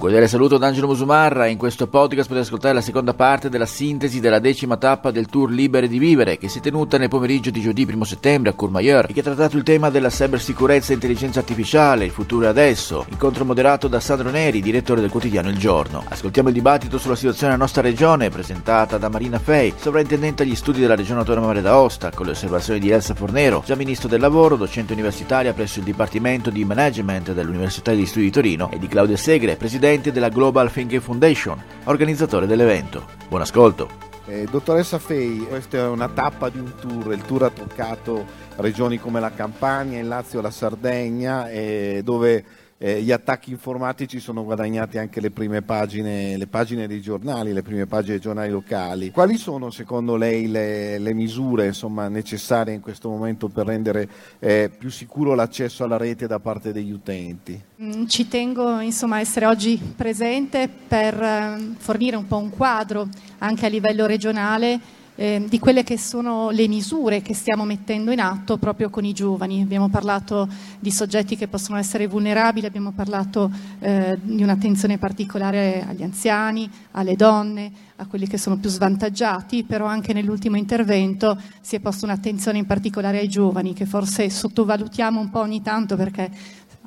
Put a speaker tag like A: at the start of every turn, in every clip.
A: Cordiale saluto da Angelo Musumarra. In questo podcast potete ascoltare la seconda parte della sintesi della decima tappa del tour Libere di Vivere, che si è tenuta nel pomeriggio di giovedì 1 settembre a Courmayeur e che ha trattato il tema della cybersicurezza e intelligenza artificiale, il futuro è adesso. Incontro moderato da Sandro Neri, direttore del quotidiano Il Giorno. Ascoltiamo il dibattito sulla situazione della nostra regione, presentata da Marina Fei, sovrintendente agli studi della regione autonoma Valle d'Aosta, con le osservazioni di Elsa Fornero, già ministro del lavoro, docente universitaria presso il Dipartimento di Management dell'Università degli Studi di Torino, e di Claudia Segre, presidente presidente della Global Thinking Foundation, organizzatore dell'evento. Buon ascolto.
B: Eh, dottoressa Fei, questa è una tappa di un tour, il tour ha toccato regioni come la Campania, il Lazio la Sardegna, eh, dove eh, gli attacchi informatici sono guadagnati anche le prime pagine, le pagine dei giornali, le prime pagine dei giornali locali. Quali sono secondo lei le, le misure insomma, necessarie in questo momento per rendere eh, più sicuro l'accesso alla rete da parte degli utenti?
C: Mm, ci tengo insomma, a essere oggi presente per eh, fornire un po' un quadro anche a livello regionale eh, di quelle che sono le misure che stiamo mettendo in atto proprio con i giovani. Abbiamo parlato di soggetti che possono essere vulnerabili, abbiamo parlato eh, di un'attenzione particolare agli anziani, alle donne, a quelli che sono più svantaggiati, però anche nell'ultimo intervento si è posta un'attenzione in particolare ai giovani che forse sottovalutiamo un po' ogni tanto perché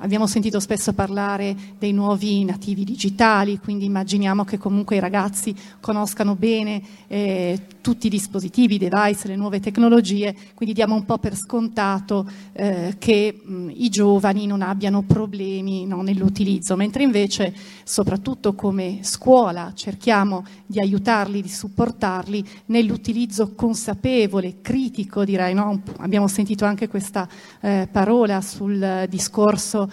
C: Abbiamo sentito spesso parlare dei nuovi nativi digitali, quindi immaginiamo che comunque i ragazzi conoscano bene eh, tutti i dispositivi, i device, le nuove tecnologie, quindi diamo un po' per scontato eh, che mh, i giovani non abbiano problemi no, nell'utilizzo, mentre invece soprattutto come scuola cerchiamo di aiutarli, di supportarli nell'utilizzo consapevole, critico direi, no? abbiamo sentito anche questa eh, parola sul discorso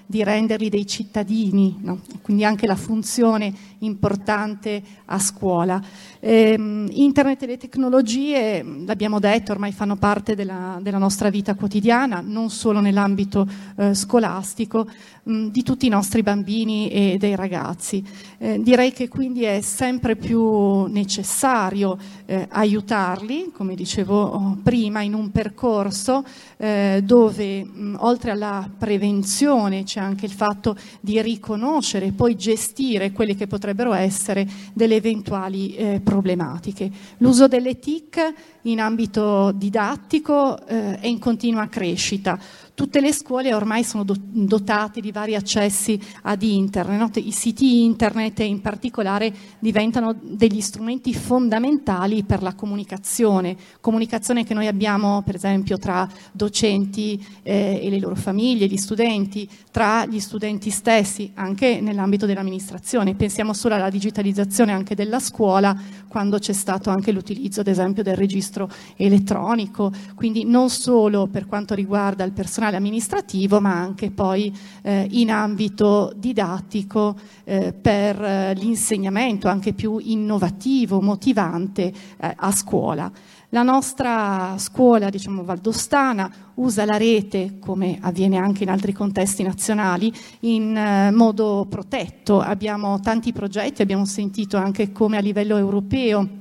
C: di renderli dei cittadini, no? quindi anche la funzione importante a scuola. Eh, internet e le tecnologie, l'abbiamo detto, ormai fanno parte della, della nostra vita quotidiana, non solo nell'ambito eh, scolastico, mh, di tutti i nostri bambini e dei ragazzi. Eh, direi che quindi è sempre più necessario eh, aiutarli, come dicevo oh, prima, in un percorso eh, dove mh, oltre alla prevenzione c'è anche il fatto di riconoscere e poi gestire quelle che potrebbero essere delle eventuali eh, problematiche. L'uso delle TIC in ambito didattico eh, è in continua crescita. Tutte le scuole ormai sono dotate di vari accessi ad internet, i siti internet in particolare diventano degli strumenti fondamentali per la comunicazione, comunicazione che noi abbiamo per esempio tra docenti eh, e le loro famiglie, gli studenti, tra gli studenti stessi, anche nell'ambito dell'amministrazione. Pensiamo solo alla digitalizzazione anche della scuola, quando c'è stato anche l'utilizzo ad esempio del registro elettronico, quindi non solo per quanto riguarda il personale personale amministrativo, ma anche poi eh, in ambito didattico eh, per eh, l'insegnamento anche più innovativo, motivante eh, a scuola. La nostra scuola, diciamo valdostana, usa la rete, come avviene anche in altri contesti nazionali, in eh, modo protetto. Abbiamo tanti progetti, abbiamo sentito anche come a livello europeo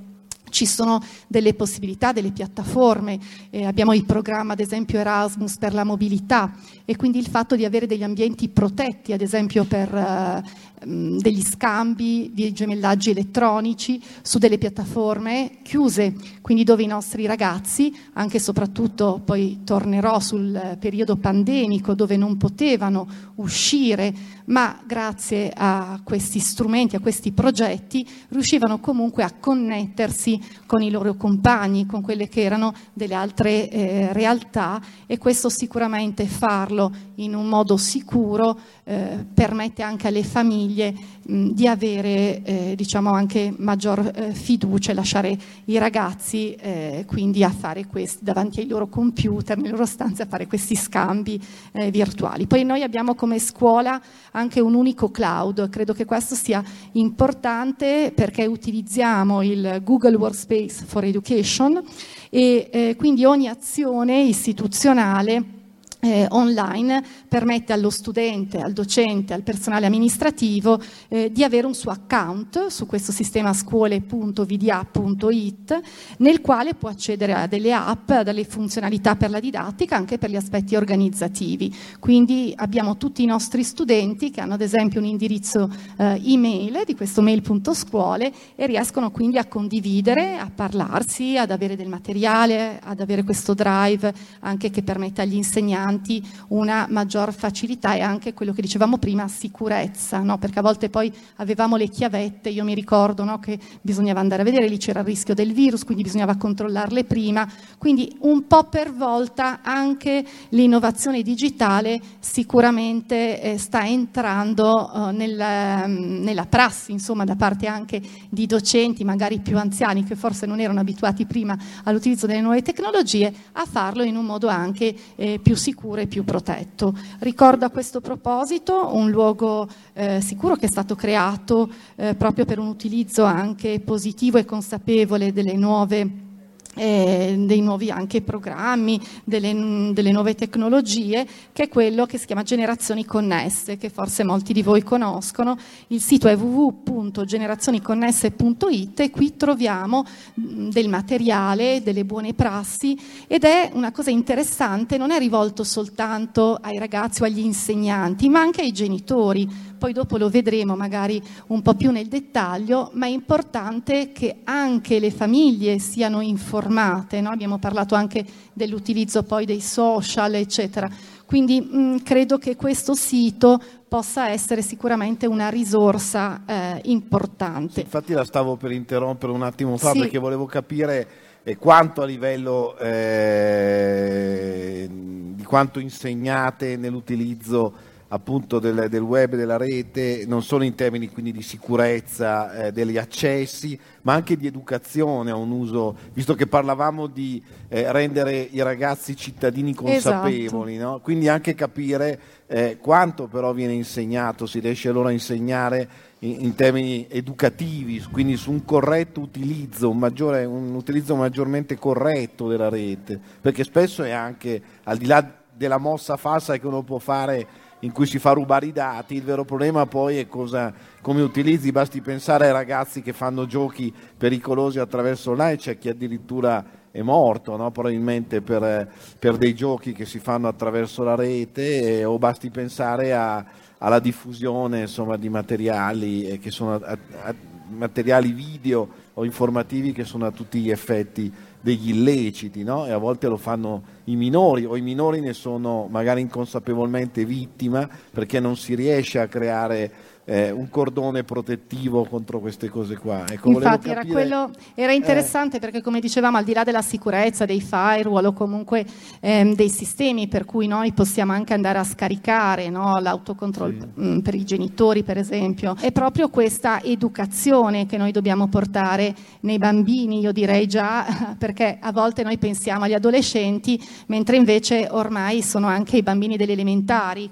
C: ci sono delle possibilità, delle piattaforme, eh, abbiamo il programma ad esempio Erasmus per la mobilità e quindi il fatto di avere degli ambienti protetti, ad esempio per eh, degli scambi di gemellaggi elettronici su delle piattaforme chiuse, quindi dove i nostri ragazzi, anche e soprattutto poi tornerò sul periodo pandemico dove non potevano uscire, ma grazie a questi strumenti, a questi progetti, riuscivano comunque a connettersi con i loro compagni, con quelle che erano delle altre eh, realtà e questo sicuramente farlo in un modo sicuro eh, permette anche alle famiglie mh, di avere eh, diciamo anche maggior eh, fiducia e lasciare i ragazzi eh, quindi a fare questi davanti ai loro computer, nelle loro stanze a fare questi scambi eh, virtuali. Poi noi abbiamo come scuola anche un unico cloud, credo che questo sia importante perché utilizziamo il Google Workspace for Education e eh, quindi ogni azione istituzionale eh, online permette allo studente, al docente, al personale amministrativo eh, di avere un suo account su questo sistema scuole.vda.it nel quale può accedere a delle app, a delle funzionalità per la didattica, anche per gli aspetti organizzativi. Quindi abbiamo tutti i nostri studenti che hanno ad esempio un indirizzo eh, email di questo mail.scuole e riescono quindi a condividere, a parlarsi, ad avere del materiale, ad avere questo drive anche che permette agli insegnanti insegnanti una maggior facilità e anche quello che dicevamo prima, sicurezza, no? perché a volte poi avevamo le chiavette, io mi ricordo no, che bisognava andare a vedere, lì c'era il rischio del virus, quindi bisognava controllarle prima, quindi un po' per volta anche l'innovazione digitale sicuramente eh, sta entrando eh, nel, ehm, nella prassi, insomma, da parte anche di docenti, magari più anziani, che forse non erano abituati prima all'utilizzo delle nuove tecnologie, a farlo in un modo anche eh, più sicuro sicuro e più protetto. Ricordo a questo proposito un luogo eh, sicuro che è stato creato eh, proprio per un utilizzo anche positivo e consapevole delle nuove eh, dei nuovi anche programmi, delle, delle, nuove tecnologie, che è quello che si chiama Generazioni Connesse, che forse molti di voi conoscono. Il sito è www.generazioniconnesse.it e qui troviamo del materiale, delle buone prassi ed è una cosa interessante, non è rivolto soltanto ai ragazzi o agli insegnanti, ma anche ai genitori poi dopo lo vedremo magari un po' più nel dettaglio, ma è importante che anche le famiglie siano informate, no? abbiamo parlato anche dell'utilizzo poi dei social, eccetera. Quindi mh, credo che questo sito possa essere sicuramente una risorsa eh, importante. Sì,
B: infatti la stavo per interrompere un attimo fa sì. perché volevo capire eh, quanto a livello eh, di quanto insegnate nell'utilizzo appunto del, del, web e della rete, non solo in termini quindi di sicurezza eh, degli accessi, ma anche di educazione a un uso, visto che parlavamo di eh, rendere i ragazzi cittadini consapevoli, esatto. no? quindi anche capire eh, quanto però viene insegnato, si riesce allora a insegnare in, in, termini educativi, quindi su un corretto utilizzo, un, maggiore, un utilizzo maggiormente corretto della rete, perché spesso è anche al di là della mossa falsa che uno può fare in cui si fa rubare i dati, il vero problema poi è cosa, come utilizzi, basti pensare ai ragazzi che fanno giochi pericolosi attraverso online, c'è chi addirittura è morto no? probabilmente per, per, dei giochi che si fanno attraverso la rete eh, o basti pensare a, alla diffusione insomma, di materiali, eh, che sono a, a, materiali video o informativi che sono a tutti gli effetti degli illeciti, no? e a volte lo fanno i minori, o i minori ne sono magari inconsapevolmente vittima perché non si riesce a creare eh, un cordone protettivo contro queste cose qua.
C: Ecco, Infatti capire... era, quello, era, interessante eh. perché come dicevamo al di là della sicurezza, dei firewall o comunque ehm, dei sistemi per cui noi possiamo anche andare a scaricare no, l'autocontrol sì. mh, mm, per i genitori per esempio, è proprio questa educazione che noi dobbiamo portare nei bambini, io direi già perché a volte noi pensiamo agli adolescenti mentre invece ormai sono anche i bambini delle elementari,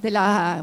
C: degli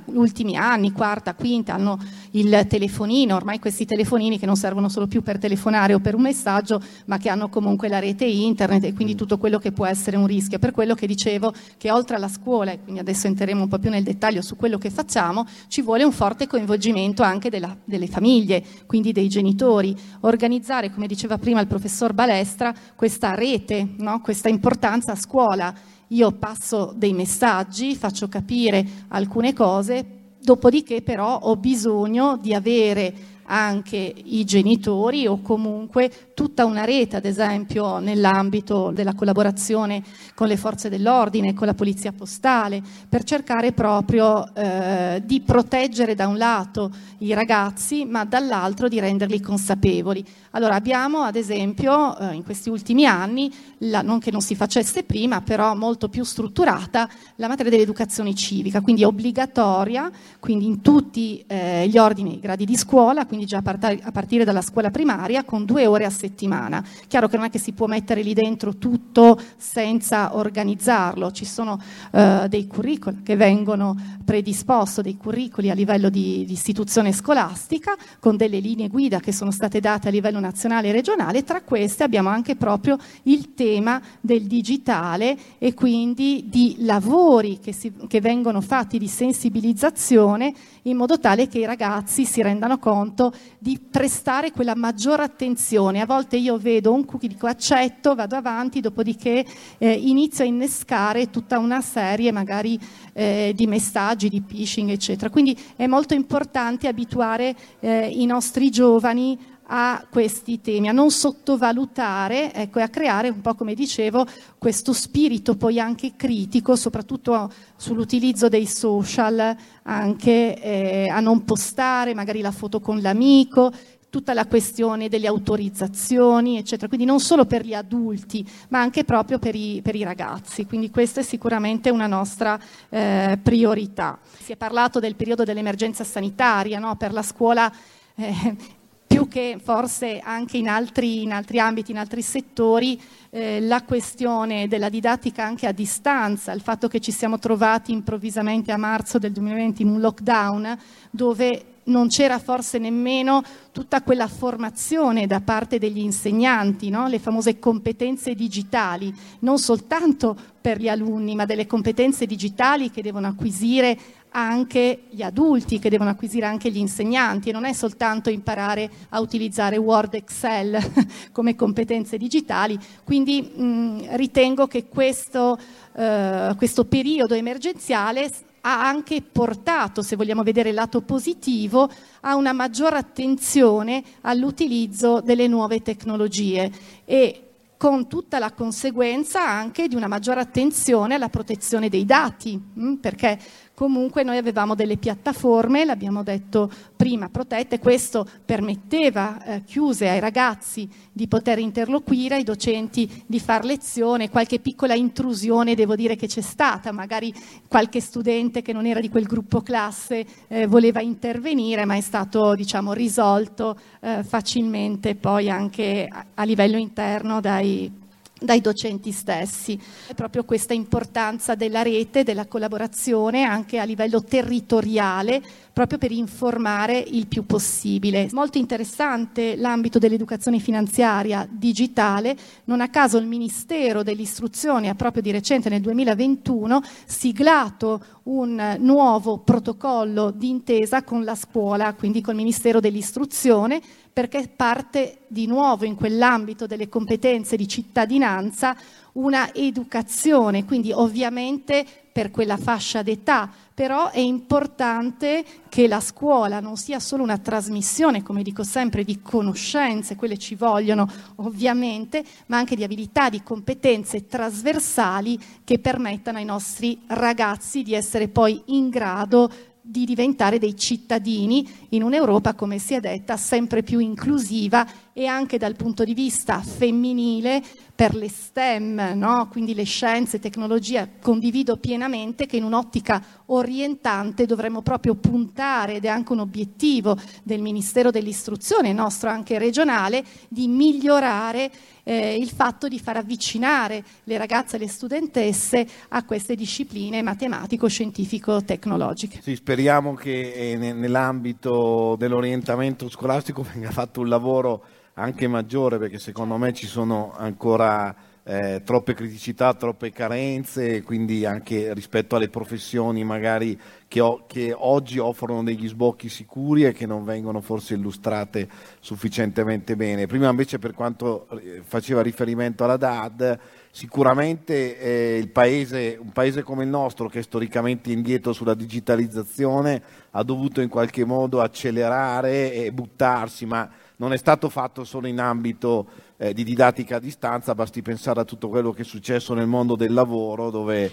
C: ultimi anni, quarta, quinta, convinta, hanno il telefonino, ormai questi telefonini che non servono solo più per telefonare o per un messaggio, ma che hanno comunque la rete internet e quindi mm. tutto quello che può essere un rischio. Per quello che dicevo che oltre alla scuola, e quindi adesso entreremo un po' più nel dettaglio su quello che facciamo, ci vuole un forte coinvolgimento anche della, delle famiglie, quindi dei genitori. Organizzare, come diceva prima il professor Balestra, questa rete, no? questa importanza a scuola. Io passo dei messaggi, faccio capire alcune cose, Dopodiché però ho bisogno di avere anche i genitori o comunque tutta una rete, ad esempio nell'ambito della collaborazione con le forze dell'ordine, con la polizia postale, per cercare proprio eh, di proteggere da un lato i ragazzi, ma dall'altro di renderli consapevoli. Allora abbiamo ad esempio eh, in questi ultimi anni, la, non che non si facesse prima, però molto più strutturata, la materia dell'educazione civica, quindi obbligatoria, quindi in tutti eh, gli ordini i gradi di scuola, quindi già a partire dalla scuola primaria, con due ore a settimana. Chiaro che non è che si può mettere lì dentro tutto senza organizzarlo, ci sono eh, dei curricoli che vengono predisposti, dei curricoli a livello di, di istituzione scolastica, con delle linee guida che sono state date a livello nazionale e regionale, tra queste abbiamo anche proprio il tema del digitale e quindi di lavori che, si, che vengono fatti di sensibilizzazione in modo tale che i ragazzi si rendano conto di prestare quella maggiore attenzione. A volte io vedo un cookie, dico accetto, vado avanti, dopodiché eh, inizio a innescare tutta una serie magari eh, di messaggi, di phishing, eccetera. Quindi è molto importante abituare eh, i nostri giovani a questi temi, a non sottovalutare ecco, e a creare un po' come dicevo questo spirito poi anche critico, soprattutto sull'utilizzo dei social, anche eh, a non postare magari la foto con l'amico, tutta la questione delle autorizzazioni, eccetera. Quindi non solo per gli adulti, ma anche proprio per i, per i ragazzi. Quindi questa è sicuramente una nostra eh, priorità. Si è parlato del periodo dell'emergenza sanitaria no? per la scuola. Eh, più che forse anche in altri, in altri ambiti, in altri settori, eh, la questione della didattica anche a distanza, il fatto che ci siamo trovati improvvisamente a marzo del 2020 in un lockdown dove non c'era forse nemmeno tutta quella formazione da parte degli insegnanti, no? le famose competenze digitali, non soltanto per gli alunni, ma delle competenze digitali che devono acquisire anche gli adulti, che devono acquisire anche gli insegnanti e non è soltanto imparare a utilizzare Word, Excel come competenze digitali. Quindi mh, ritengo che questo, eh, questo periodo emergenziale ha anche portato, se vogliamo vedere il lato positivo, a una maggiore attenzione all'utilizzo delle nuove tecnologie e con tutta la conseguenza anche di una maggiore attenzione alla protezione dei dati, perché Comunque noi avevamo delle piattaforme, l'abbiamo detto prima, protette, questo permetteva eh, chiuse ai ragazzi di poter interloquire, ai docenti di far lezione, qualche piccola intrusione devo dire che c'è stata, magari qualche studente che non era di quel gruppo classe eh, voleva intervenire, ma è stato diciamo, risolto eh, facilmente poi anche a, a livello interno dai dai docenti stessi. È proprio questa importanza della rete, della collaborazione anche a livello territoriale, proprio per informare il più possibile. Molto interessante l'ambito dell'educazione finanziaria digitale, non a caso il Ministero dell'Istruzione ha proprio di recente nel 2021 siglato un nuovo protocollo d'intesa con la scuola, quindi col Ministero dell'Istruzione, perché parte di nuovo in quell'ambito delle competenze di cittadinanza una educazione, quindi ovviamente per quella fascia d'età, però è importante che la scuola non sia solo una trasmissione, come dico sempre, di conoscenze, quelle ci vogliono ovviamente, ma anche di abilità, di competenze trasversali che permettano ai nostri ragazzi di essere poi in grado di diventare dei cittadini in un'Europa, come si è detta, sempre più inclusiva e anche dal punto di vista femminile per le STEM, no? quindi le scienze, tecnologia, condivido pienamente che in un'ottica orientante dovremmo proprio puntare, ed è anche un obiettivo del Ministero dell'Istruzione, nostro anche regionale, di migliorare eh, il fatto di far avvicinare le ragazze e le studentesse a queste discipline matematico-scientifico-tecnologiche.
B: Sì, speriamo che eh, nell'ambito dell'orientamento scolastico venga fatto un lavoro anche maggiore perché secondo me ci sono ancora eh, troppe criticità, troppe carenze, quindi anche rispetto alle professioni magari che, o, che, oggi offrono degli sbocchi sicuri e che non vengono forse illustrate sufficientemente bene. Prima invece per quanto eh, faceva riferimento alla DAD, sicuramente eh, paese, un paese come il nostro che è storicamente indietro sulla digitalizzazione ha dovuto in qualche modo accelerare e buttarsi, ma non è stato fatto solo in ambito eh, di didattica a distanza, basti pensare a tutto quello che è successo nel mondo del lavoro dove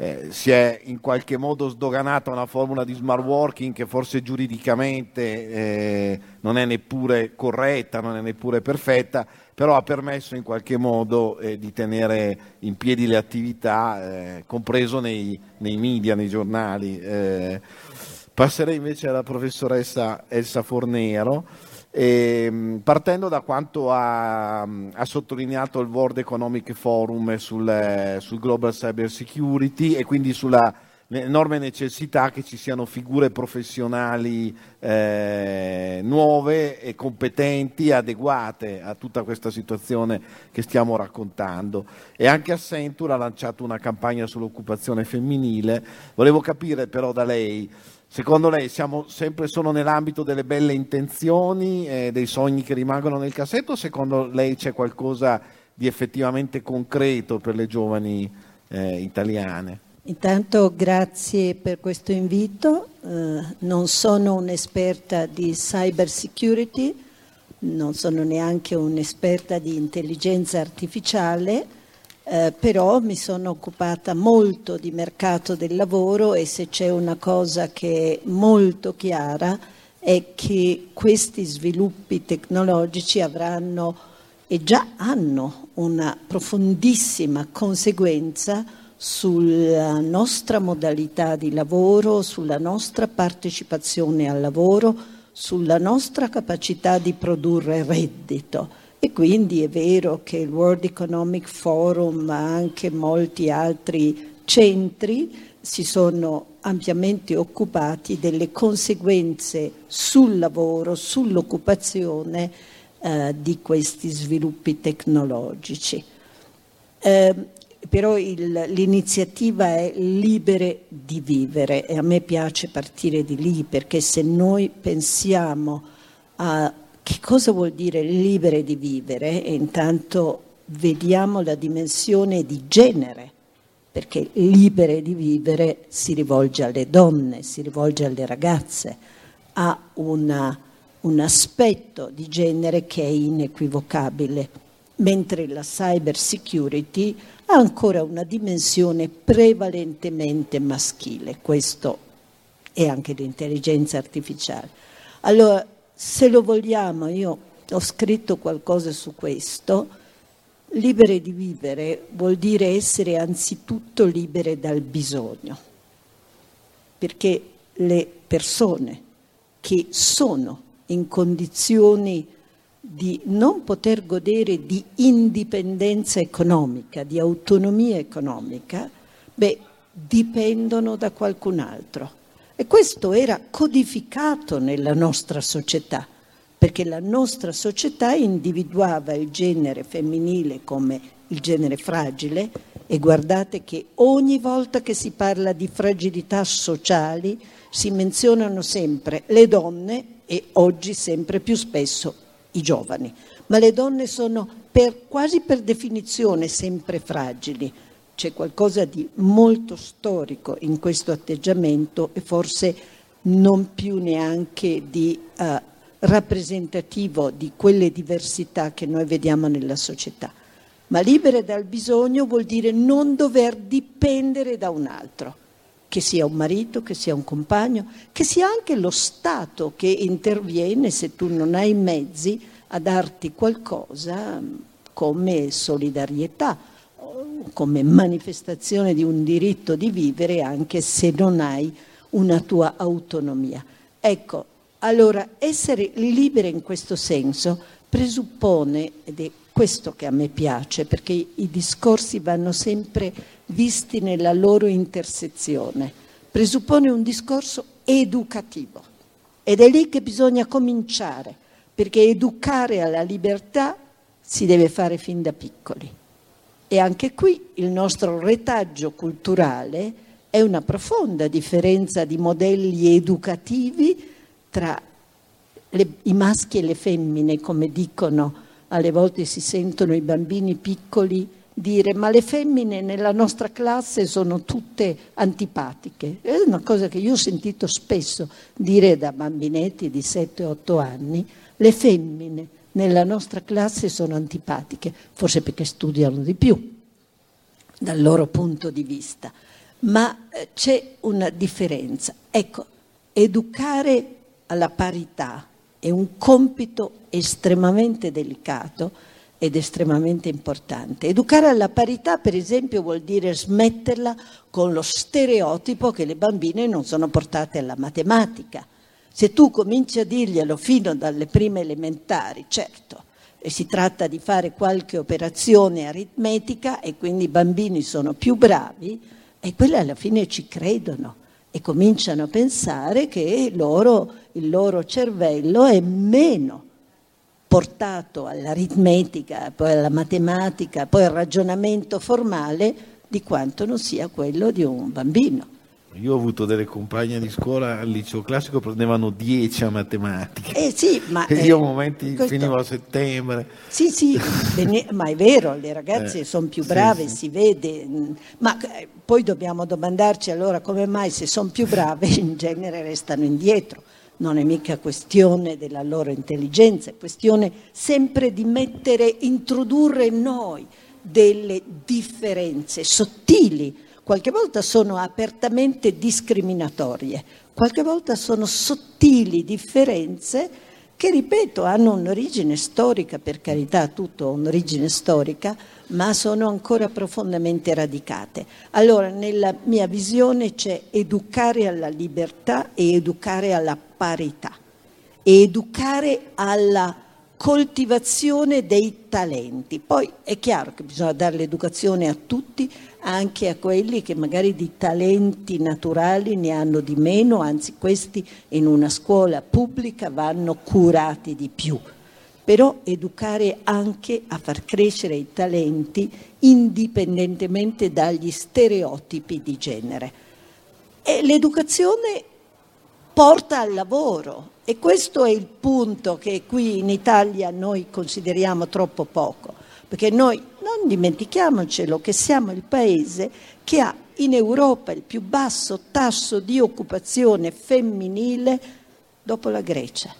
B: eh, si è in qualche modo sdoganata una formula di smart working che forse giuridicamente eh, non è neppure corretta, non è neppure perfetta, però ha permesso in qualche modo eh, di tenere in piedi le attività, eh, compreso nei, nei, media, nei giornali. Eh, Passerei invece alla professoressa Elsa Fornero, eh, partendo da quanto ha, ha, sottolineato il World Economic Forum sul, sul Global Cyber Security e quindi sulla l'enorme necessità che ci siano figure professionali eh, nuove e competenti, adeguate a tutta questa situazione che stiamo raccontando. E anche Accenture ha lanciato una campagna sull'occupazione femminile. Volevo capire però da lei, secondo lei siamo sempre solo nell'ambito delle belle intenzioni, eh, dei sogni che rimangono nel cassetto o secondo lei c'è qualcosa di effettivamente concreto per le giovani eh, italiane?
D: Intanto grazie per questo invito. Eh, non sono un'esperta di cyber security, non sono neanche un'esperta di intelligenza artificiale, eh, però mi sono occupata molto di mercato del lavoro e se c'è una cosa che è molto chiara è che questi sviluppi tecnologici avranno e già hanno una profondissima conseguenza sulla nostra modalità di lavoro, sulla nostra partecipazione al lavoro, sulla nostra capacità di produrre reddito. E quindi è vero che il World Economic Forum, ma anche molti altri centri, si sono ampiamente occupati delle conseguenze sul lavoro, sull'occupazione eh, di questi sviluppi tecnologici. Eh, però il, l'iniziativa è libere di vivere e a me piace partire di lì perché se noi pensiamo a che cosa vuol dire libere di vivere e intanto vediamo la dimensione di genere perché libere di vivere si rivolge alle donne, si rivolge alle ragazze, ha una, un aspetto di genere che è inequivocabile, mentre la cyber security ha ancora una dimensione prevalentemente maschile, questo è anche l'intelligenza artificiale. Allora, se lo vogliamo, io ho scritto qualcosa su questo, libere di vivere vuol dire essere anzitutto libere dal bisogno, perché le persone che sono in condizioni di non poter godere di indipendenza economica, di autonomia economica, beh, dipendono da qualcun altro. E questo era codificato nella nostra società, perché la nostra società individuava il genere femminile come il genere fragile e guardate che ogni volta che si parla di fragilità sociali si menzionano sempre le donne e oggi sempre più spesso i giovani, ma le donne sono per, quasi per definizione sempre fragili. C'è qualcosa di molto storico in questo atteggiamento e forse non più neanche di uh, rappresentativo di quelle diversità che noi vediamo nella società. Ma libere dal bisogno vuol dire non dover dipendere da un altro, che sia un marito, che sia un compagno, che sia anche lo Stato che interviene se tu non hai mezzi a darti qualcosa come solidarietà, come manifestazione di un diritto di vivere anche se non hai una tua autonomia. Ecco, allora essere libere in questo senso presuppone, ed è questo che a me piace, perché i discorsi vanno sempre visti nella loro intersezione, presuppone un discorso educativo ed è lì che bisogna cominciare perché educare alla libertà si deve fare fin da piccoli. E anche qui il nostro retaggio culturale è una profonda differenza di modelli educativi tra le, i maschi e le femmine, come dicono, alle volte si sentono i bambini piccoli dire ma le femmine nella nostra classe sono tutte antipatiche. È una cosa che io ho sentito spesso dire da bambinetti di 7-8 anni le femmine nella nostra classe sono antipatiche, forse perché studiano di più dal loro punto di vista, ma eh, c'è una differenza. Ecco, educare alla parità è un compito estremamente delicato ed estremamente importante. Educare alla parità, per esempio, vuol dire smetterla con lo stereotipo che le bambine non sono portate alla matematica. Se tu cominci a dirglielo fino dalle prime elementari, certo, e si tratta di fare qualche operazione aritmetica e quindi i bambini sono più bravi, e quelli alla fine ci credono e cominciano a pensare che loro, il loro cervello è meno portato all'aritmetica, poi alla matematica, poi al ragionamento formale di quanto non sia quello di un bambino.
B: Io ho avuto delle compagne di scuola al liceo classico prendevano 10 a matematica.
D: Eh sì, ma...
B: E io a momenti questo... finivo a settembre.
D: Sì, sì, ma è vero, le ragazze eh, sono più brave, sì, si vede. Ma eh, poi dobbiamo domandarci allora come mai se sono più brave in genere restano indietro non è mica questione della loro intelligenza, è questione sempre di mettere, introdurre noi delle differenze sottili, qualche volta sono apertamente discriminatorie, qualche volta sono sottili differenze che, ripeto, hanno un'origine storica, per carità, tutto un'origine storica, ma sono ancora profondamente radicate. Allora, nella mia visione c'è educare alla libertà e educare alla parità e educare alla coltivazione dei talenti. Poi è chiaro che bisogna dare l'educazione a tutti, anche a quelli che magari di talenti naturali ne hanno di meno, anzi questi in una scuola pubblica vanno curati di più. Però educare anche a far crescere i talenti indipendentemente dagli stereotipi di genere. E l'educazione porta al lavoro e questo è il punto che qui in Italia noi consideriamo troppo poco, perché noi non dimentichiamocelo che siamo il paese che ha in Europa il più basso tasso di occupazione femminile dopo la Grecia.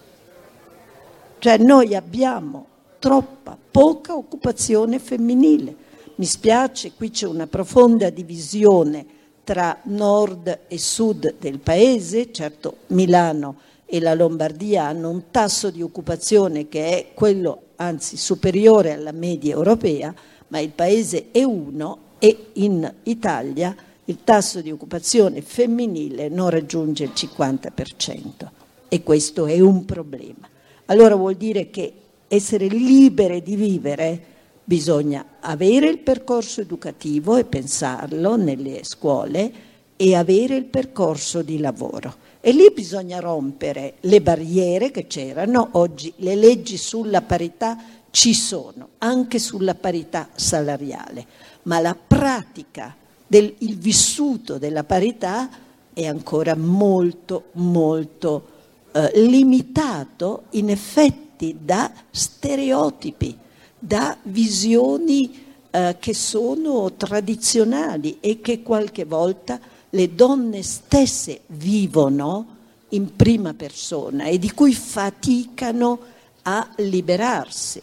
D: Cioè noi abbiamo troppa, poca occupazione femminile. Mi spiace, qui c'è una profonda divisione tra nord e sud del paese, certo Milano e la Lombardia hanno un tasso di occupazione che è quello anzi superiore alla media europea, ma il paese è uno e in Italia il tasso di occupazione femminile non raggiunge il 50% e questo è un problema. Allora vuol dire che essere libere di vivere Bisogna avere il percorso educativo e pensarlo nelle scuole e avere il percorso di lavoro. E lì bisogna rompere le barriere che c'erano, oggi le leggi sulla parità ci sono, anche sulla parità salariale, ma la pratica del il vissuto della parità è ancora molto, molto eh, limitato in effetti da stereotipi da visioni eh, che sono tradizionali e che qualche volta le donne stesse vivono in prima persona e di cui faticano a liberarsi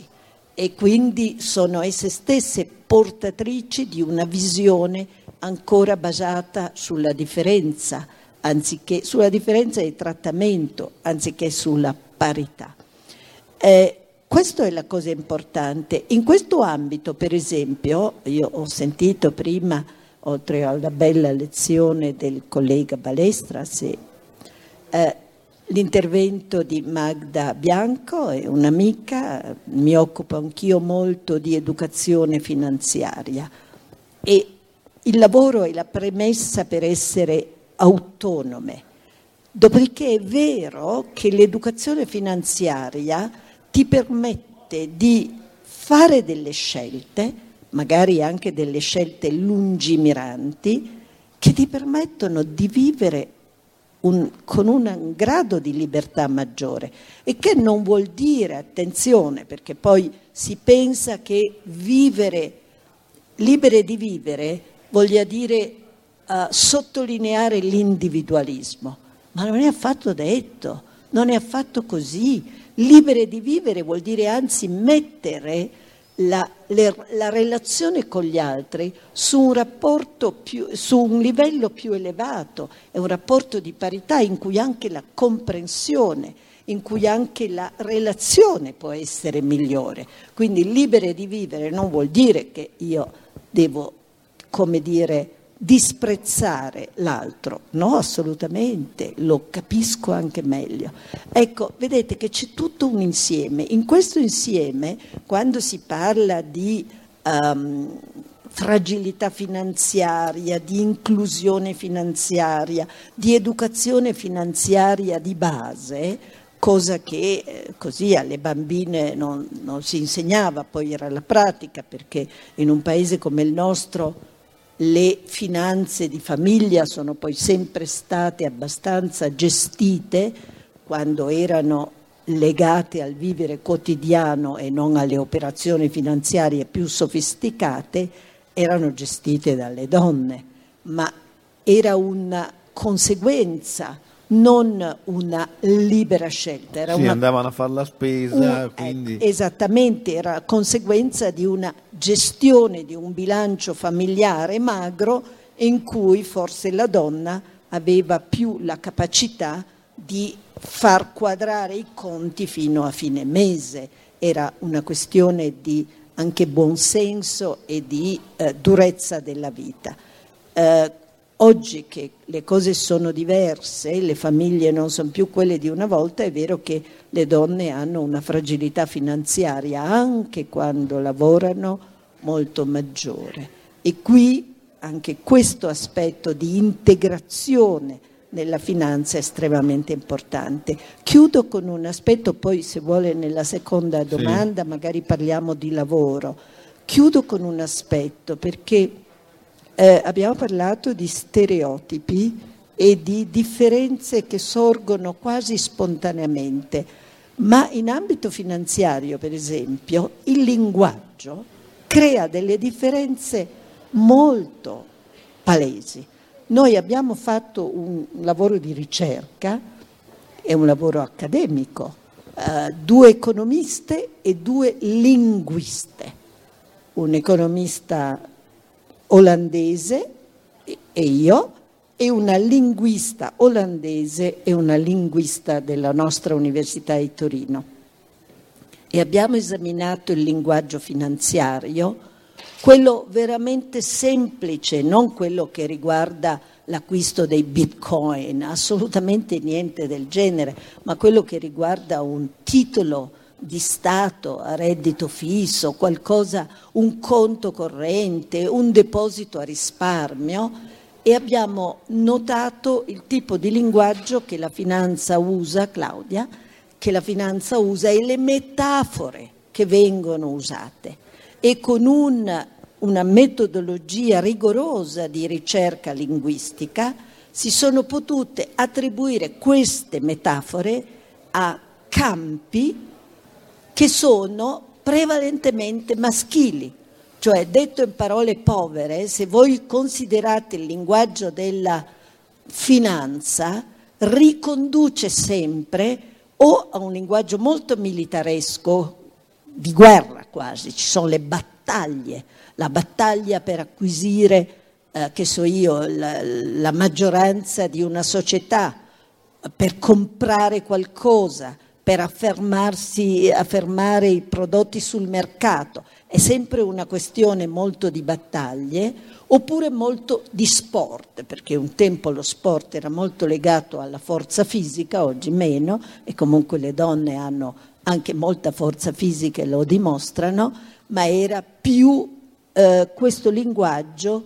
D: e quindi sono esse stesse portatrici di una visione ancora basata sulla differenza, anziché sulla differenza di trattamento, anziché sulla parità. Eh, questa è la cosa importante. In questo ambito, per esempio, io ho sentito prima, oltre alla bella lezione del collega Balestras, eh, l'intervento di Magda Bianco, è un'amica, mi occupo anch'io molto di educazione finanziaria e il lavoro è la premessa per essere autonome. Dopodiché è vero che l'educazione finanziaria ti permette di fare delle scelte, magari anche delle scelte lungimiranti, che ti permettono di vivere un, con un grado di libertà maggiore e che non vuol dire, attenzione, perché poi si pensa che vivere, libere di vivere, voglia dire uh, sottolineare l'individualismo, ma non è affatto detto, non è affatto così. Libere di vivere vuol dire anzi mettere la, le, la relazione con gli altri su un, più, su un livello più elevato, è un rapporto di parità in cui anche la comprensione in cui anche la relazione può essere migliore. Quindi libere di vivere non vuol dire che io devo, come dire, disprezzare l'altro, no, assolutamente, lo capisco anche meglio. Ecco, vedete che c'è tutto un insieme. In questo insieme, quando si parla di um, fragilità finanziaria, di inclusione finanziaria, di educazione finanziaria di base, cosa che eh, così alle bambine non, non si insegnava, poi era la pratica, perché in un paese come il nostro le finanze di famiglia sono poi sempre state abbastanza gestite quando erano legate al vivere quotidiano e non alle operazioni finanziarie più sofisticate, erano gestite dalle donne, ma era una conseguenza non una libera scelta. Era
B: sì,
D: una,
B: andavano a fare la spesa. Un, quindi...
D: eh, esattamente, era conseguenza di una gestione di un bilancio familiare magro in cui forse la donna aveva più la capacità di far quadrare i conti fino a fine mese. Era una questione di anche buonsenso e di eh, durezza della vita. Eh, Oggi che le cose sono diverse, le famiglie non sono più quelle di una volta, è vero che le donne hanno una fragilità finanziaria anche quando lavorano molto maggiore. E qui anche questo aspetto di integrazione nella finanza è estremamente importante. Chiudo con un aspetto, poi se vuole nella seconda domanda sì. magari parliamo di lavoro. Chiudo con un aspetto perché eh, abbiamo parlato di stereotipi e di differenze che sorgono quasi spontaneamente, ma in ambito finanziario, per esempio, il linguaggio crea delle differenze molto palesi. Noi abbiamo fatto un lavoro di ricerca e un lavoro accademico, eh, due economiste e due linguiste. Un economista olandese e io e una linguista olandese e una linguista della nostra Università di Torino. E abbiamo esaminato il linguaggio finanziario, quello veramente semplice, non quello che riguarda l'acquisto dei bitcoin, assolutamente niente del genere, ma quello che riguarda un titolo di Stato a reddito fisso, qualcosa, un conto corrente, un deposito a risparmio e abbiamo notato il tipo di linguaggio che la finanza usa, Claudia, che la finanza usa e le metafore che vengono usate. E con un, una metodologia rigorosa di ricerca linguistica si sono potute attribuire queste metafore a campi che sono prevalentemente maschili. Cioè, detto in parole povere, se voi considerate il linguaggio della finanza, riconduce sempre o a un linguaggio molto militaresco, di guerra quasi, ci sono le battaglie, la battaglia per acquisire, eh, che so io, la, la maggioranza di una società, per comprare qualcosa, per affermare i prodotti sul mercato, è sempre una questione molto di battaglie oppure molto di sport, perché un tempo lo sport era molto legato alla forza fisica, oggi meno, e comunque le donne hanno anche molta forza fisica e lo dimostrano, ma era più eh, questo linguaggio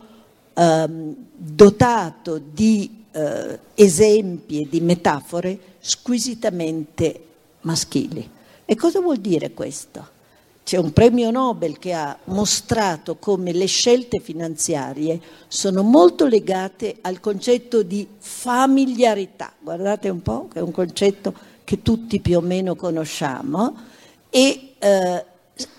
D: eh, dotato di eh, esempi e di metafore squisitamente maschili. E cosa vuol dire questo? C'è un premio Nobel che ha mostrato come le scelte finanziarie sono molto legate al concetto di familiarità. Guardate un po', che è un concetto che tutti più o meno conosciamo, e eh,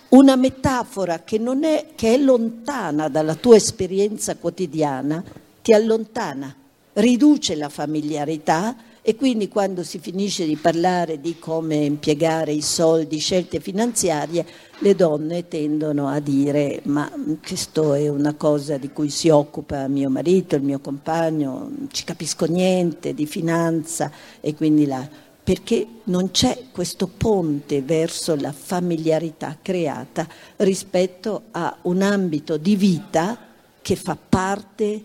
D: una metafora che, è, che è lontana dalla tua esperienza quotidiana ti allontana, riduce la familiarità e quindi quando si finisce di parlare di come impiegare i soldi, scelte finanziarie, le donne tendono a dire ma questo è una cosa di cui si occupa mio marito, il mio compagno, non ci capisco niente di finanza e quindi la perché non c'è questo ponte verso la familiarità creata rispetto a un ambito di vita che fa parte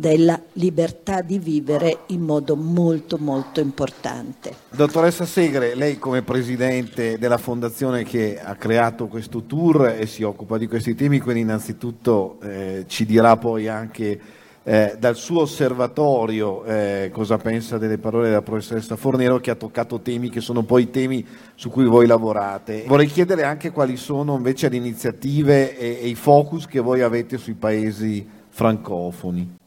D: della libertà di vivere in modo molto molto importante.
B: Dottoressa Segre, lei come presidente della fondazione che ha creato questo tour e si occupa di questi temi, quindi innanzitutto eh, ci dirà poi anche eh, dal suo osservatorio eh, cosa pensa delle parole della professoressa Fornero che ha toccato temi che sono poi temi su cui voi lavorate. Vorrei chiedere anche quali sono invece le iniziative e, e i focus che voi avete sui paesi francofoni.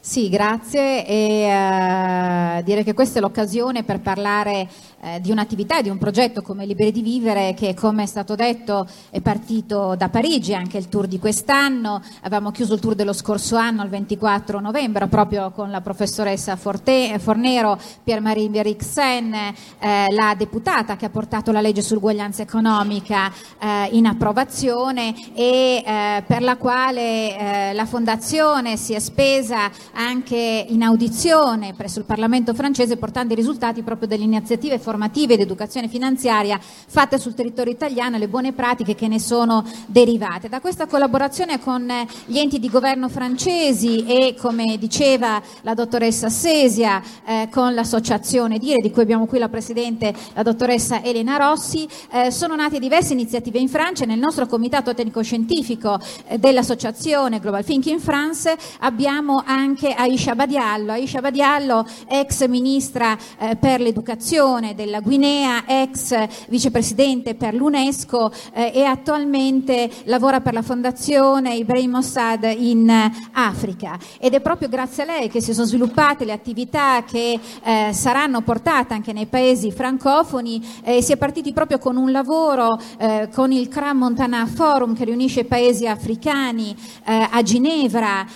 E: Sì, grazie e uh, direi che questa è l'occasione per parlare uh, di un'attività, di un progetto come Liberi di Vivere che come è stato detto è partito da Parigi, anche il tour di quest'anno, avevamo chiuso il tour dello scorso anno il 24 novembre proprio con la professoressa Forte, Fornero, Pierre-Marie Berixen, eh, la deputata che ha portato la legge sull'uguaglianza economica eh, in approvazione e eh, per la quale la Fondazione si è spesa anche in audizione presso il Parlamento francese portando i risultati proprio delle iniziative formative ed educazione finanziaria fatte sul territorio italiano e le buone pratiche che ne sono derivate. Da questa collaborazione con gli enti di governo francesi e come diceva la dottoressa Sesia eh, con l'associazione Dire di cui abbiamo qui la Presidente la dottoressa Elena Rossi eh, sono nate diverse iniziative in Francia nel nostro comitato tecnico-scientifico eh, dell'associazione Global Thinking France abbiamo anche anche Aisha Badiallo. Aisha Badiallo, ex ministra eh, per l'educazione della Guinea, ex vicepresidente per l'UNESCO eh, e attualmente lavora per la fondazione Ibrahim Mossad in eh, Africa. Ed è proprio grazie a lei che si sono sviluppate le attività che eh, saranno portate anche nei paesi francofoni. si è partiti proprio con un lavoro eh, con il Cram Montana Forum che riunisce i paesi africani eh, a Ginevra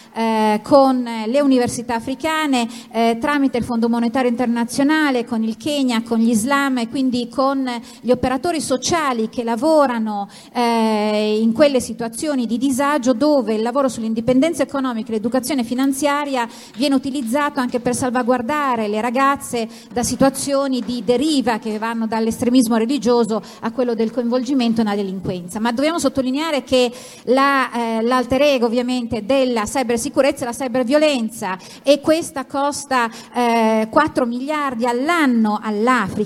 E: con le università africane eh, tramite il Fondo Monetario Internazionale, con il Kenya, con gli Islam e quindi con gli operatori sociali che lavorano eh, in quelle situazioni di disagio dove il lavoro sull'indipendenza economica e l'educazione finanziaria viene utilizzato anche per salvaguardare le ragazze da situazioni di deriva che vanno dall'estremismo religioso a quello del coinvolgimento nella delinquenza. Ma dobbiamo sottolineare che la, eh, l'alter ego ovviamente della cybersicurezza è la cyberviolenza violenza e questa costa eh, 4 miliardi all'anno all'Africa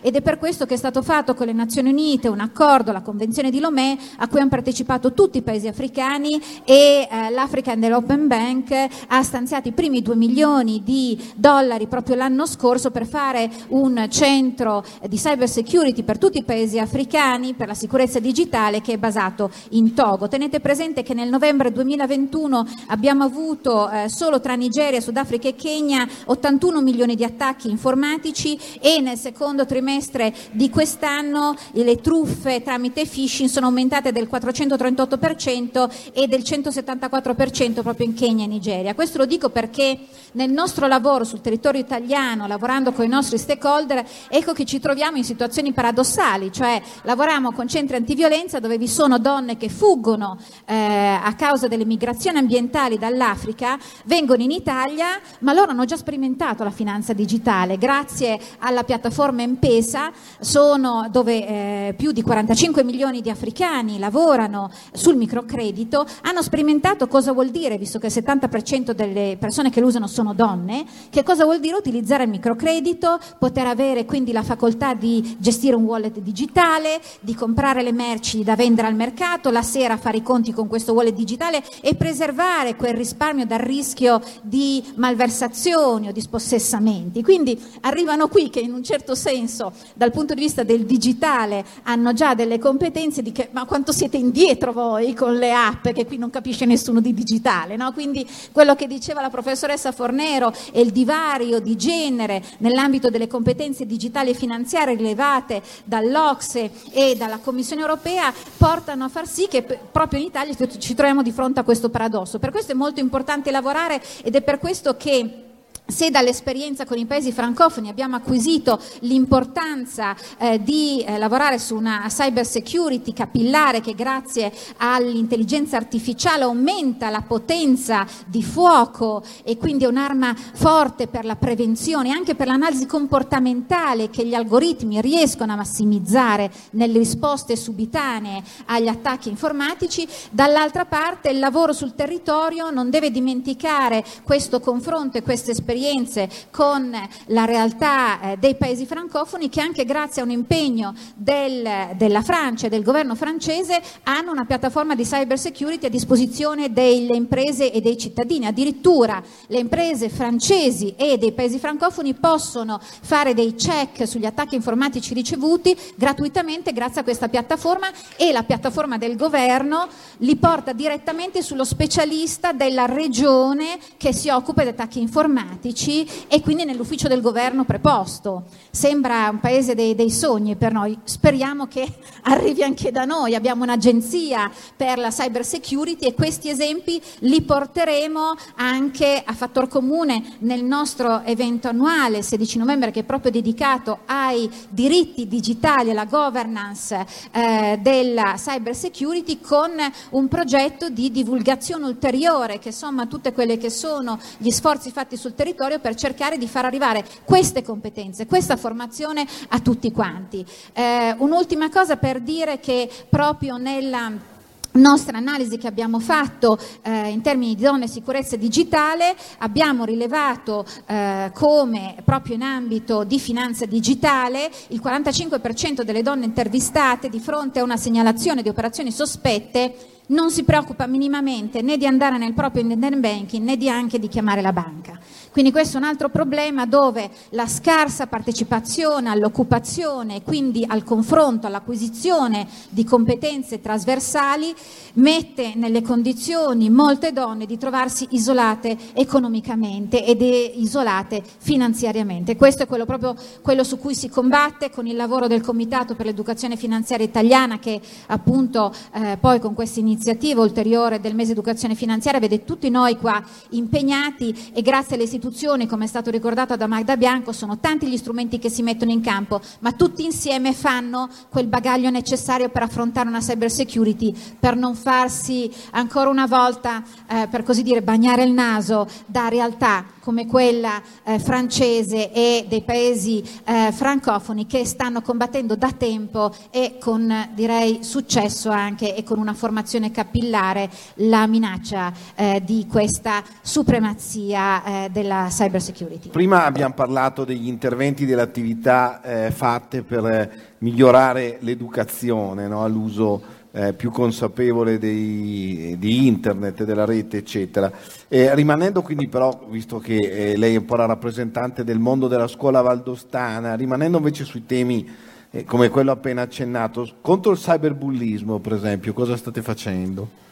E: ed è per questo che è stato fatto con le Nazioni Unite un accordo, la Convenzione di Lomé, a cui hanno partecipato tutti i paesi africani e eh, l'African Development Bank ha stanziato i primi 2 milioni di dollari proprio l'anno scorso per fare un centro di cyber security per tutti i paesi africani per la sicurezza digitale che è basato in Togo. Tenete presente che nel novembre 2021 abbiamo avuto eh, solo tra Nigeria, Sudafrica e Kenya 81 milioni di attacchi informatici e nel secondo trimestre di quest'anno le truffe tramite phishing sono aumentate del 438% e del 174% proprio in Kenya e Nigeria. Questo lo dico perché nel nostro lavoro sul territorio italiano, lavorando con i nostri stakeholder, ecco che ci troviamo in situazioni paradossali, cioè lavoriamo con centri antiviolenza dove vi sono donne che fuggono eh, a causa delle migrazioni ambientali dall'Africa, vengono in Italia, ma loro hanno già sperimentato la finanza digitale grazie alla piattaforma M-Pesa, sono dove eh, più di 45 milioni di africani lavorano sul microcredito, hanno sperimentato cosa vuol dire, visto che il 70% delle persone che lo usano sono donne, che cosa vuol dire utilizzare il microcredito, poter avere quindi la facoltà di gestire un wallet digitale, di comprare le merci da vendere al mercato, la sera fare i conti con questo wallet digitale e preservare quel risparmio dal rischio di malversazioni o di spossessamenti. Quindi arrivano qui che in un certo senso dal punto di vista del digitale hanno già delle competenze di che ma quanto siete indietro voi con le app che qui non capisce nessuno di digitale. No? Quindi quello che diceva la professoressa Fornero e il divario di genere nell'ambito delle competenze digitali e finanziarie rilevate dall'Ocse e dalla Commissione europea portano a far sì che proprio in Italia ci troviamo di fronte a questo paradosso. Per questo è molto importante lavorare ed è per questo che se dall'esperienza con i paesi francofoni abbiamo acquisito l'importanza eh, di eh, lavorare su una cyber security capillare che grazie all'intelligenza artificiale aumenta la potenza di fuoco e quindi è un'arma forte per la prevenzione, anche per l'analisi comportamentale che gli algoritmi riescono a massimizzare nelle risposte subitanee agli attacchi informatici, dall'altra parte il lavoro sul territorio non deve dimenticare questo confronto e queste esperienze esperienze con la realtà eh, dei paesi francofoni che anche grazie a un impegno del, della Francia e del governo francese hanno una piattaforma di cyber security a disposizione delle imprese e dei cittadini. Addirittura le imprese francesi e dei paesi francofoni possono fare dei check sugli attacchi informatici ricevuti gratuitamente grazie a questa piattaforma e la piattaforma del governo li porta direttamente sullo specialista della regione che si occupa di attacchi informatici politici e quindi nell'ufficio del governo preposto. Sembra un paese dei, dei sogni per noi, speriamo che arrivi anche da noi. Abbiamo un'agenzia per la cyber security e questi esempi li porteremo anche a fattor comune nel nostro evento annuale 16 novembre che è proprio dedicato ai diritti digitali, alla governance eh, della cyber security con un progetto di divulgazione ulteriore che somma tutte quelle che sono gli sforzi fatti sul territorio territorio per cercare di far arrivare queste competenze, questa formazione a tutti quanti. Eh, un'ultima cosa per dire che proprio nella nostra analisi che abbiamo fatto eh, in termini di donne e sicurezza digitale abbiamo rilevato eh, come proprio in ambito di finanza digitale il 45% delle donne intervistate di fronte a una segnalazione di operazioni sospette non si preoccupa minimamente né di andare nel proprio internet banking né di anche di chiamare la banca. Quindi questo è un altro problema dove la scarsa partecipazione all'occupazione quindi al confronto, all'acquisizione di competenze trasversali mette nelle condizioni molte donne di trovarsi isolate economicamente ed isolate finanziariamente. Questo è quello, proprio quello su cui si combatte con il lavoro del Comitato per l'Educazione Finanziaria Italiana che appunto eh, poi con questa iniziativa ulteriore del mese educazione finanziaria vede tutti noi qua impegnati e grazie alle istituzioni come è stato ricordato da Magda Bianco, sono tanti gli strumenti che si mettono in campo, ma tutti insieme fanno quel bagaglio necessario per affrontare una cyber security, per non farsi ancora una volta, eh, per così dire, bagnare il naso da realtà come quella eh, francese e dei paesi eh, francofoni che stanno combattendo da tempo e con direi successo anche e con una formazione capillare la minaccia eh, di questa supremazia eh, della cyber security.
B: Prima abbiamo parlato degli interventi delle attività eh, fatte per eh, migliorare l'educazione no, all'uso eh, più consapevole dei, di internet, della rete, eccetera. Eh, rimanendo quindi però, visto che eh, lei è un po' la rappresentante del mondo della scuola valdostana, rimanendo invece sui temi eh, come quello appena accennato, contro il cyberbullismo per esempio, cosa state facendo?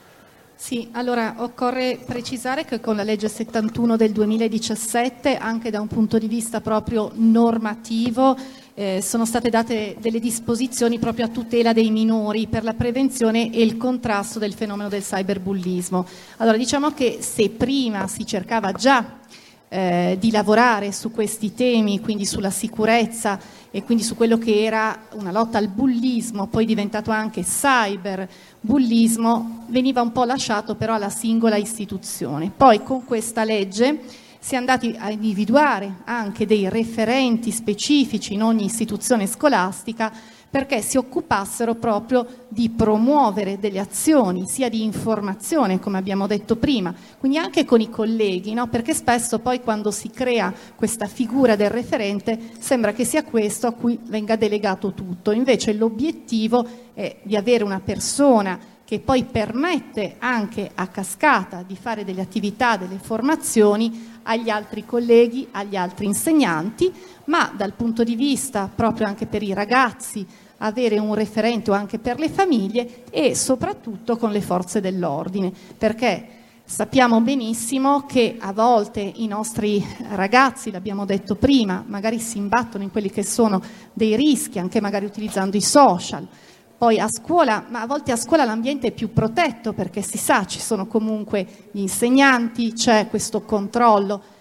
C: Sì, allora occorre precisare che con la legge 71 del 2017, anche da un punto di vista proprio normativo, eh, sono state date delle disposizioni proprio a tutela dei minori per la prevenzione e il contrasto del fenomeno del cyberbullismo. Allora diciamo che se prima si cercava già eh, di lavorare su questi temi, quindi sulla sicurezza e quindi su quello che era una lotta al bullismo, poi diventato anche cyberbullismo, veniva un po' lasciato però alla singola istituzione. Poi con questa legge si è andati a individuare anche dei referenti specifici in ogni istituzione scolastica perché si occupassero proprio di promuovere delle azioni sia di informazione, come abbiamo detto prima, quindi anche con i colleghi, no? perché spesso poi quando si crea questa figura del referente sembra che sia questo a cui venga delegato tutto, invece l'obiettivo è di avere una persona che poi permette anche a cascata di fare delle attività, delle formazioni agli altri colleghi, agli altri insegnanti, ma dal punto di vista proprio anche per i ragazzi avere un referente anche per le famiglie e soprattutto con le forze dell'ordine, perché sappiamo benissimo che a volte i nostri ragazzi, l'abbiamo detto prima, magari si imbattono in quelli che sono dei rischi, anche magari utilizzando i social, poi a scuola, ma a volte a scuola l'ambiente è più protetto perché si sa, ci sono comunque gli insegnanti, c'è questo controllo.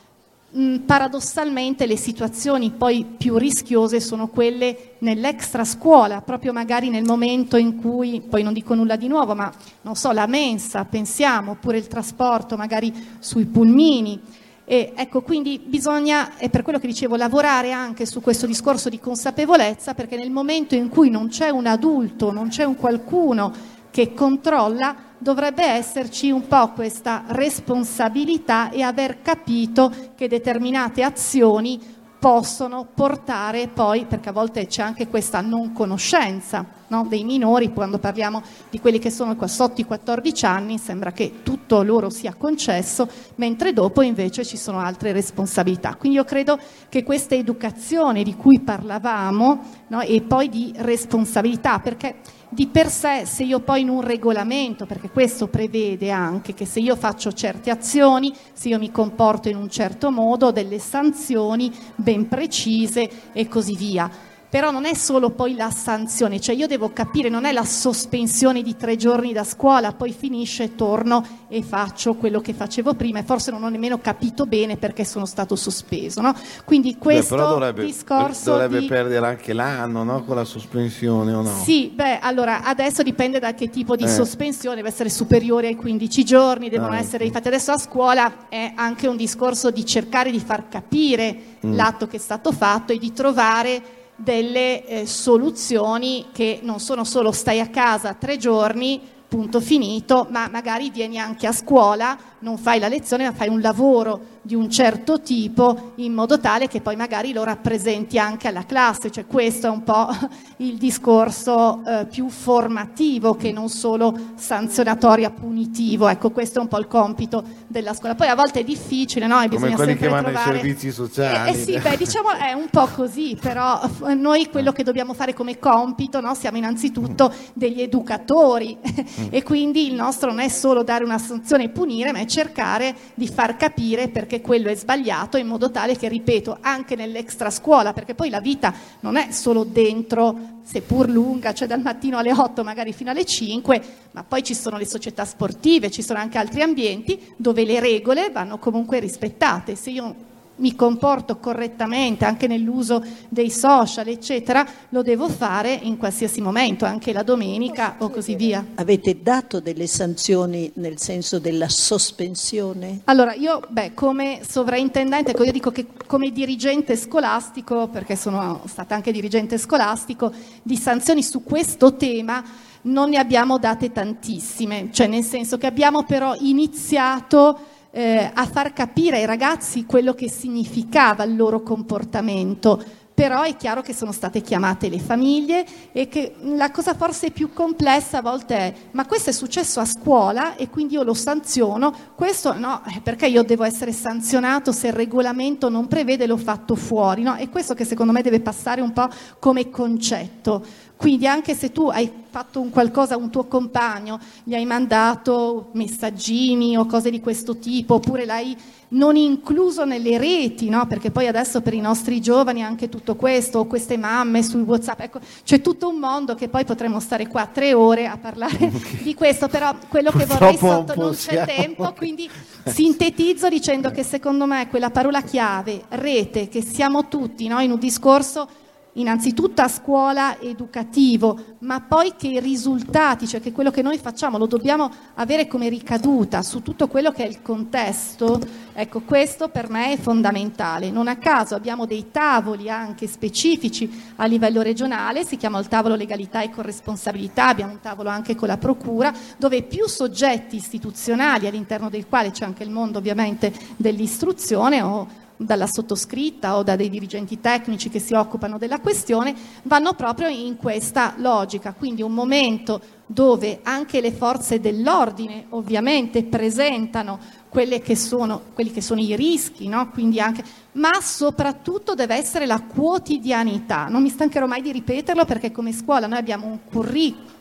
C: Mh, paradossalmente le situazioni poi più rischiose sono quelle nell'extra scuola, proprio magari nel momento in cui, poi non dico nulla di nuovo, ma non so, la mensa, pensiamo, oppure il trasporto magari sui pulmini. E ecco, quindi bisogna, è per quello che dicevo, lavorare anche su questo discorso di consapevolezza, perché nel momento in cui non c'è un adulto, non c'è un qualcuno che controlla, dovrebbe esserci un po' questa responsabilità e aver capito che determinate azioni possono portare poi, perché a volte c'è anche questa non conoscenza no, dei minori, quando parliamo di quelli che sono sotto i 14 anni, sembra che tutto loro sia concesso, mentre dopo invece ci sono altre responsabilità. Quindi io credo che questa educazione di cui parlavamo no, e poi di responsabilità, perché di per sé se io poi in un regolamento, perché questo prevede anche che se io faccio certe azioni, se io mi comporto in un certo modo, ho delle sanzioni ben precise e così via però non è solo poi la sanzione, cioè io devo capire, non è la sospensione di tre giorni da scuola, poi finisce, torno e faccio quello che facevo prima e forse non ho nemmeno capito bene perché sono stato sospeso. No? Quindi questo
B: beh, dovrebbe,
C: discorso
B: dovrebbe
C: di...
B: perdere anche l'anno no? con la sospensione o no?
C: Sì, beh, allora adesso dipende da che tipo di eh. sospensione, deve essere superiore ai 15 giorni, devono ah, essere ecco. fatti. Adesso a scuola è anche un discorso di cercare di far capire mm. l'atto che è stato fatto e di trovare delle eh, soluzioni che non sono solo stai a casa tre giorni, punto finito, ma magari vieni anche a scuola, non fai la lezione, ma fai un lavoro di un certo tipo in modo tale che poi magari lo rappresenti anche alla classe, cioè questo è un po' il discorso eh, più formativo che non solo sanzionatorio punitivo, ecco questo è un po' il compito della scuola. Poi a volte è difficile, no? E
B: Come quelli che vanno trovare... ai servizi sociali.
C: Eh, eh, sì, beh, diciamo è un po' così, però noi quello che dobbiamo fare come compito, no? siamo innanzitutto degli educatori mm. e quindi il nostro non è solo dare una sanzione e punire, ma è cercare di far capire perché perché quello è sbagliato, in modo tale che, ripeto, anche nell'extra scuola, perché poi la vita non è solo dentro, seppur lunga, cioè dal mattino alle 8 magari fino alle 5, ma poi ci sono le società sportive, ci sono anche altri ambienti dove le regole vanno comunque rispettate. Se io mi comporto correttamente anche nell'uso dei social, eccetera, lo devo fare in qualsiasi momento, anche la domenica o così via.
D: Avete dato delle sanzioni nel senso della sospensione?
C: Allora, io, beh, come sovrintendente, ecco, io dico che come dirigente scolastico, perché sono stata anche dirigente scolastico, di sanzioni su questo tema non ne abbiamo date tantissime, cioè nel senso che abbiamo però iniziato eh, a far capire ai ragazzi quello che significava il loro comportamento. Però è chiaro che sono state chiamate le famiglie e che la cosa forse più complessa a volte è ma questo è successo a scuola e quindi io lo sanziono, questo no, eh, perché io devo essere sanzionato se il regolamento non prevede l'ho fatto fuori, no? È questo che secondo me deve passare un po' come concetto. Quindi anche se tu hai fatto un qualcosa a un tuo compagno, gli hai mandato messaggini o cose di questo tipo, oppure l'hai non incluso nelle reti, no? perché poi adesso per i nostri giovani anche tutto questo, o queste mamme sui WhatsApp, ecco, c'è tutto un mondo che poi potremmo stare qua tre ore a parlare di questo, però quello che vorrei sotto non c'è tempo, quindi sintetizzo dicendo che secondo me quella parola chiave, rete, che siamo tutti no? in un discorso innanzitutto a scuola educativo, ma poi che i risultati, cioè che quello che noi facciamo lo dobbiamo avere come ricaduta su tutto quello che è il contesto, ecco questo per me è fondamentale. Non a caso abbiamo dei tavoli anche specifici a livello regionale, si chiama il tavolo legalità e corresponsabilità, abbiamo un tavolo anche con la procura, dove più soggetti istituzionali all'interno del quale c'è anche il mondo ovviamente dell'istruzione o dalla sottoscritta o da dei dirigenti tecnici che si occupano della questione, vanno proprio in questa logica, quindi un momento dove anche le forze dell'ordine ovviamente presentano che sono, quelli che sono i rischi, no? anche, ma soprattutto deve essere la quotidianità. Non mi stancherò mai di ripeterlo perché come scuola noi abbiamo un curriculum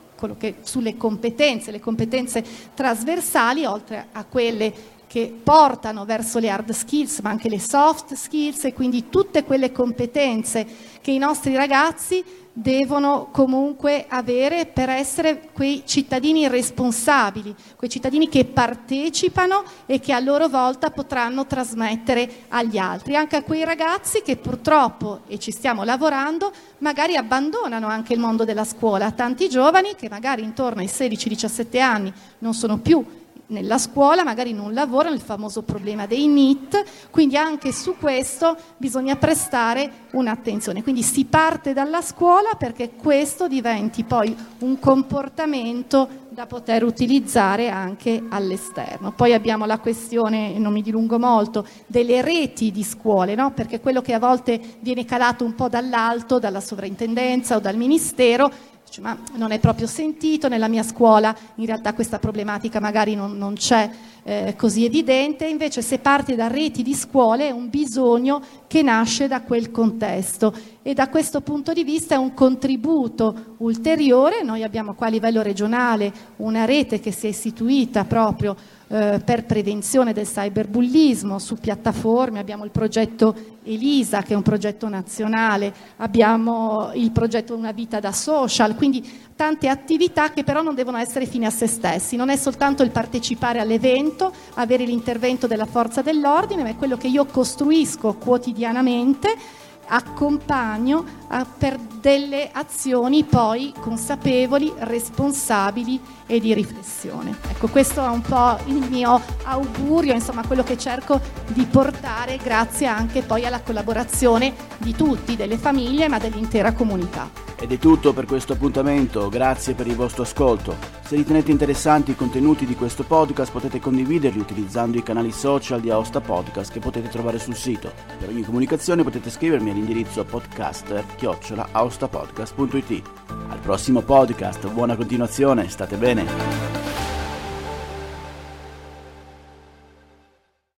C: sulle competenze, le competenze trasversali, oltre a quelle che portano verso le hard skills, ma anche le soft skills e quindi tutte quelle competenze che i nostri ragazzi devono comunque avere per essere quei cittadini responsabili, quei cittadini che partecipano e che a loro volta potranno trasmettere agli altri, anche a quei ragazzi che purtroppo, e ci stiamo lavorando, magari abbandonano anche il mondo della scuola, tanti giovani che magari intorno ai 16-17 anni non sono più nella scuola, magari non lavorano, il famoso problema dei NIT, quindi anche su questo bisogna prestare un'attenzione. Quindi si parte dalla scuola perché questo diventi poi un comportamento da poter utilizzare anche all'esterno. Poi abbiamo la questione, non mi dilungo molto, delle reti di scuole, no? perché quello che a volte viene calato un po' dall'alto, dalla sovrintendenza o dal ministero, ma non è proprio sentito, nella mia scuola. In realtà questa problematica magari non, non c'è eh, così evidente, invece se parte da reti di scuole è un bisogno che nasce da quel contesto e da questo punto di vista è un contributo ulteriore, noi abbiamo qua a livello regionale una rete che si è istituita proprio eh, per prevenzione del cyberbullismo su piattaforme, abbiamo il progetto ELISA che è un progetto nazionale, abbiamo il progetto Una vita da social, quindi tante attività che però non devono essere fine a se stessi, non è soltanto il partecipare all'evento, avere l'intervento della forza dell'ordine, ma è quello che io costruisco quotidianamente accompagno per delle azioni poi consapevoli, responsabili e di riflessione. Ecco, questo è un po' il mio augurio, insomma, quello che cerco di portare grazie anche poi alla collaborazione di tutti, delle famiglie, ma dell'intera comunità.
A: Ed è tutto per questo appuntamento, grazie per il vostro ascolto. Se ritenete interessanti i contenuti di questo podcast potete condividerli utilizzando i canali social di Aosta Podcast che potete trovare sul sito. Per ogni comunicazione potete scrivermi all'indirizzo podcaster-aostapodcast.it. Al prossimo podcast, buona continuazione, state bene!